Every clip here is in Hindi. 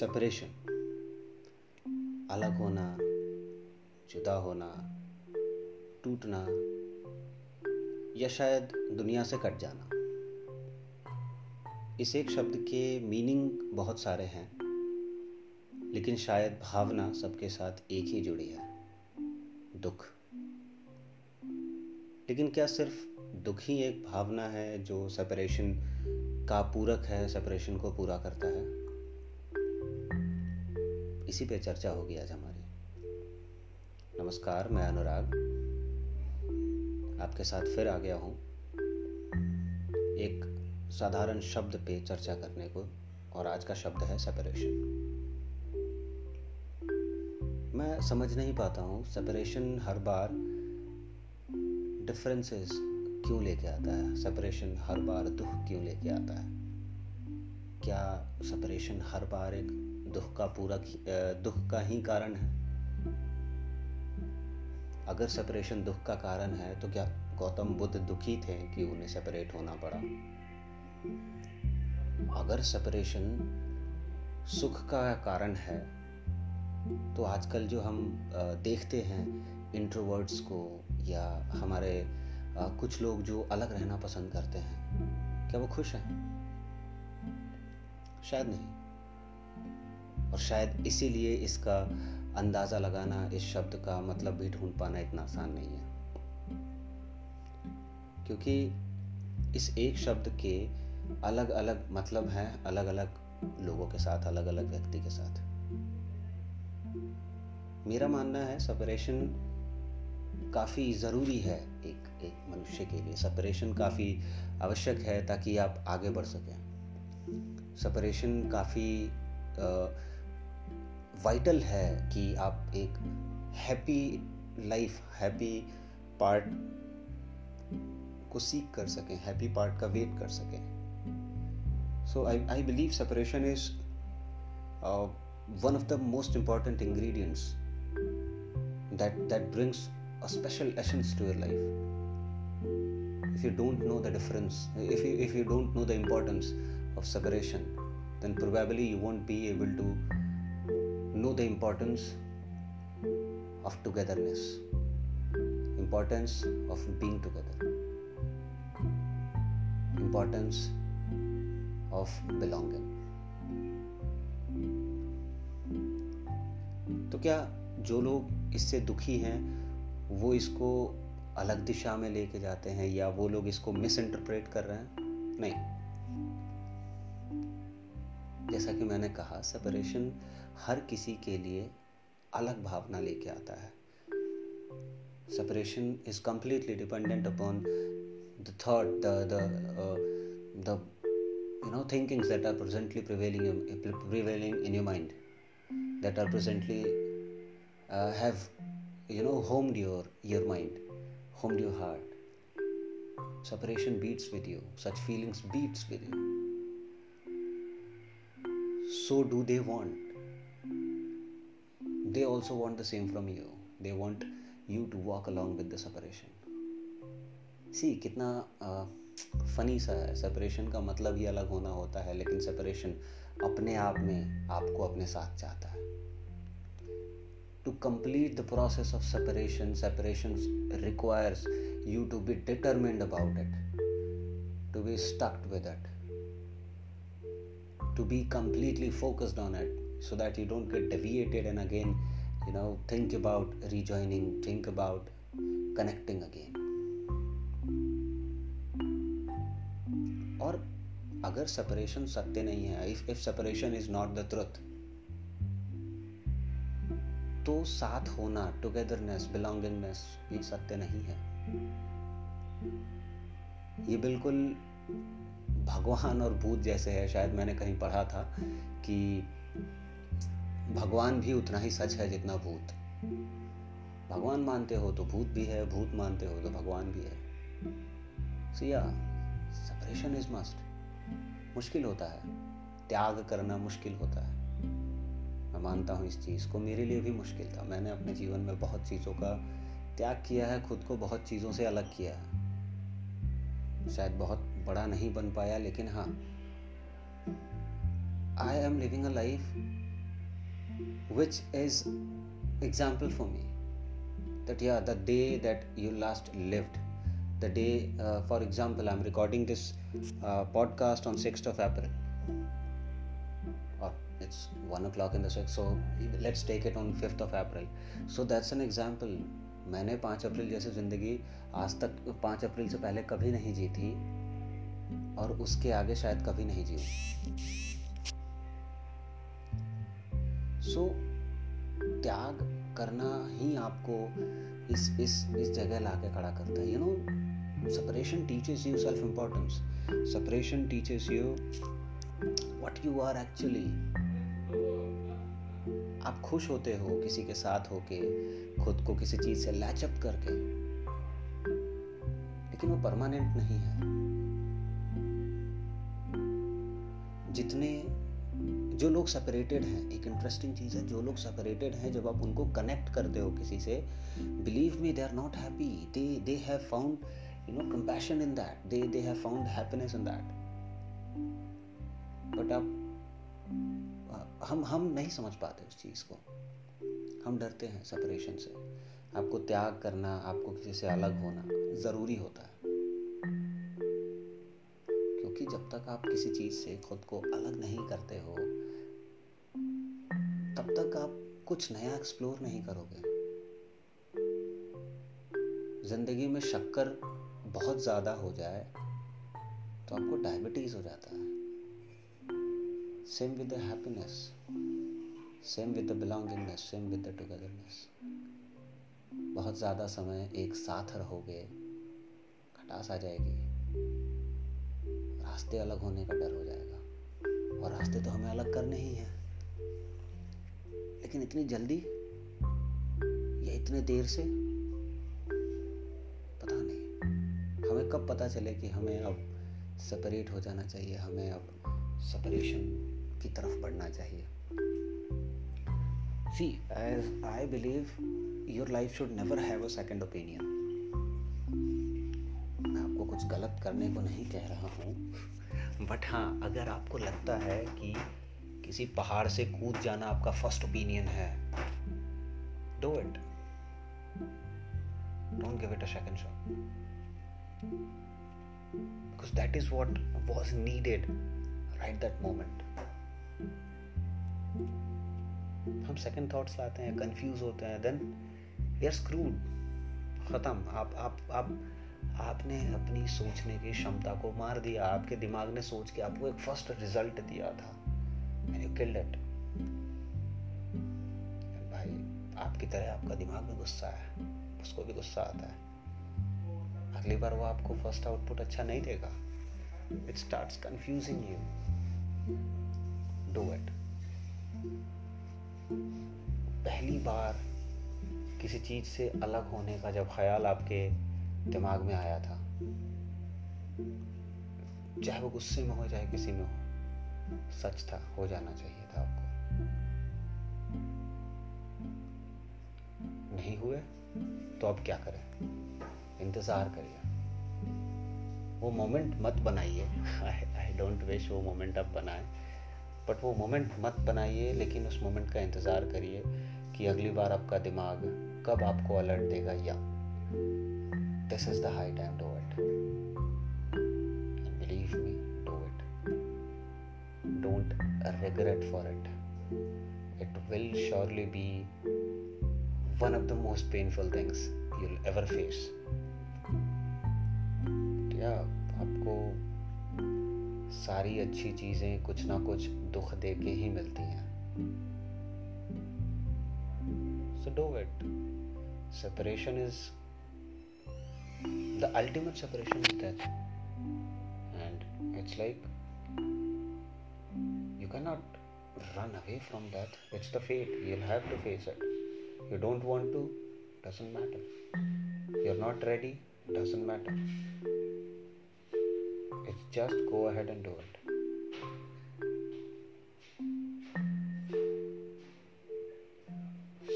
सेपरेशन अलग होना, जुदा होना, टूटना, या शायद दुनिया से कट जाना। इस एक शब्द के मीनिंग बहुत सारे हैं, लेकिन शायद भावना सबके साथ एक ही जुड़ी है, दुख। लेकिन क्या सिर्फ़ दुख ही एक भावना है जो सेपरेशन का पूरक है सेपरेशन को पूरा करता है? इसी पे चर्चा होगी आज हमारी। नमस्कार, मैं अनुराग। आपके साथ फिर आ गया हूँ एक साधारण शब्द पे चर्चा करने को, और आज का शब्द है सेपरेशन मैं समझ नहीं पाता हूँ सेपरेशन हर बार डिफरेंसेस क्यों लेके आता है? सेपरेशन हर बार दुख क्यों लेके आता है? क्या सेपरेशन हर बार एक दुख का पूरा दुख का ही कारण है। अगर सेपरेशन दुख का कारण है तो क्या गौतम बुद्ध दुखी थे कि उन्हें सेपरेट होना पड़ा? अगर सेपरेशन सुख का कारण है तो आजकल जो हम देखते हैं इंट्रोवर्ड्स को या हमारे कुछ लोग जो अलग रहना पसंद करते हैं, क्या वो खुश हैं? शायद नहीं। और शायद इसीलिए इसका अंदाज़ा लगाना, इस शब्द का मतलब भी ढूंढ पाना इतना आसान नहीं है। क्योंकि इस एक शब्द के अलग अलग मतलब हैं अलग अलग लोगों के साथ अलग अलग व्यक्ति के साथ। मेरा मानना है सेपरेशन काफ़ी ज़रूरी है एक एक मनुष्य के लिए। सेपरेशन काफ़ी आवश्यक है ताकि आप आगे बढ़ सकें। सेपरेशन काफ़ी वाइटल है कि आप एक हैप्पी लाइफ हैप्पी पार्ट को सीख कर सकें हैप्पी पार्ट का वेट कर सकें। So I I believe separation is one of the most important ingredients that that brings a special essence to your life if you don't know the difference if you if you don't know the importance of separation then probably you won't be able to know the importance of togetherness importance of being together importance of belonging तो क्या जो लोग इससे दुखी हैं वो इसको अलग दिशा में लेके जाते हैं या वो लोग इसको मिस इंटरप्रेट कर रहे हैं नहीं जैसा कि मैंने कहा सेपरेशन हर किसी के लिए अलग भावना लेके आता है। Separation is completely dependent upon the thought the the you know thinkings that are presently prevailing prevailing in your mind that are presently have you know home your your mind home door heart separation beats with you such feelings beats with you so do they want they also want the same from you they want you to walk along with the separation सी कितना फनी सा है सेपरेशन का मतलब ही अलग होना होता है लेकिन सेपरेशन अपने आप में आपको अपने साथ चाहता है to complete the process of separation separation requires you to be determined about it to be stuck with it to be completely focused on it so that you don't get deviated and again, you know, think about rejoining, think about connecting again. और अगर सेपरेशन सत्य नहीं है if if separation is not the truth तो साथ होना टुगेदरनेस बिलोंगिंगनेस ये सत्य नहीं है। ये बिल्कुल भगवान और भूत जैसे है, शायद मैंने कहीं पढ़ा था कि भगवान भी उतना ही सच है जितना भूत। भगवान मानते हो तो भूत भी है, भूत मानते हो तो भगवान भी है। सिया सेपरेशन इज़ मस्ट मुश्किल होता है। त्याग करना मुश्किल होता है। मैं मानता हूँ इस चीज़ को। मेरे लिए भी मुश्किल था। मैंने अपने जीवन में बहुत चीज़ों का त्याग किया है, खुद को बहुत चीज़ों से अलग किया है। शायद बहुत बड़ा नहीं बन पाया, लेकिन हाँ। I am living a life which is example for me that yeah the day that you last lived the day uh, for example i'm recording this uh, podcast on 6th of april or it's 1 o'clock in the 6th so let's take it on 5th of april so that's an example मैंने पाँच अप्रैल जैसे ज़िंदगी आज तक पाँच अप्रैल से पहले कभी नहीं जी थी और उसके आगे शायद कभी नहीं जी सो त्याग करना ही आपको इस इस इस जगह ला के खड़ा करता है। You know separation teaches you self importance separation teaches you what you are actually आप खुश होते हो किसी के साथ होके, खुद को किसी चीज़ से लैचअप करके। लेकिन वो परमानेंट नहीं है। जितने जो लोग सेपरेटेड हैं, एक इंटरेस्टिंग चीज़ है, जो लोग सेपरेटेड हैं, जब आप उनको कनेक्ट करते हो किसी से believe me they are not happy they they have found you know compassion in that they they have found happiness in that but आप, हम हम नहीं समझ पाते उस चीज़ को। हम डरते हैं सेपरेशन से। आपको त्याग करना, आपको किसी से अलग होना ज़रूरी होता है। क्योंकि जब तक आप किसी चीज़ से खुद को अलग नहीं करते हो तब तक आप कुछ नया एक्सप्लोर नहीं करोगे। ज़िंदगी में शक्कर बहुत ज़्यादा हो जाए तो आपको डायबिटीज़ हो जाता है। Same with the happiness same with the belongingness same with the togetherness बहुत ज़्यादा समय एक साथ रहोगे, खटास आ जाएगी। रास्ते अलग होने का डर हो जाएगा। और रास्ते तो हमें अलग करने ही हैं। लेकिन इतनी जल्दी? या इतने देर से? पता नहीं। हमें कब पता चले कि हमें अब सेपरेट हो जाना चाहिए हमें अब सेपरेशन की तरफ़ बढ़ना चाहिए? See, as I believe, your life should never have a second opinion. मैं आपको कुछ गलत करने को नहीं कह रहा हूँ बट हाँ अगर आपको लगता है कि किसी पहाड़ से कूद जाना आपका फ़र्स्ट ओपिनियन है। Do it don't give it a second shot because that is what was needed right that moment. हम सेकंड थॉट्स लाते हैं कंफ्यूज होते हैं देन वी आर स्क्रूड ख़त्म. आप आप आप, आपने अपनी सोचने की क्षमता को मार दिया, आपके दिमाग ने सोच के आपको एक फ़र्स्ट रिज़ल्ट दिया था। यू किल्ड इट भाई, आपकी तरह आपका दिमाग में गुस्सा है, उसको भी गुस्सा आता है। अगली बार वो आपको फ़र्स्ट आउटपुट अच्छा नहीं देगा it starts confusing you do it पहली बार किसी चीज़ से अलग होने का जब ख्याल आपके दिमाग में आया था, चाहे वो गुस्से में हो, चाहे किसी में हो सच था, हो जाना चाहिए था आपको। नहीं हुए तो अब क्या करें? इंतज़ार करिए। वो मोमेंट मत बनाइए। आई डोंट विश वो मोमेंट आप बनाए। बट वो मोमेंट मत बनाइए, लेकिन उस मोमेंट का इंतज़ार करिए कि अगली बार आपका दिमाग कब आपको अलर्ट देगा, या। This is the high time regret for it it will surely be one of the most painful things you'll ever face या, आपको सारी अच्छी चीज़ें कुछ ना कुछ दुख दे के ही मिलती हैं। So do it separation is the ultimate separation is that and it's like you cannot run away from that. It's the fate. You'll have to face it. You don't want to, doesn't matter. You're not ready, doesn't matter. It's just go ahead and do it.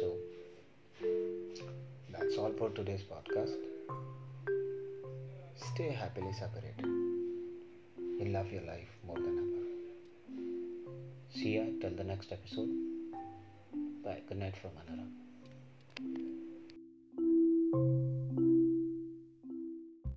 So, that's all for today's podcast. Stay happily separated. You love your life more than ever. See ya till the next episode. Bye. Good night from Anara.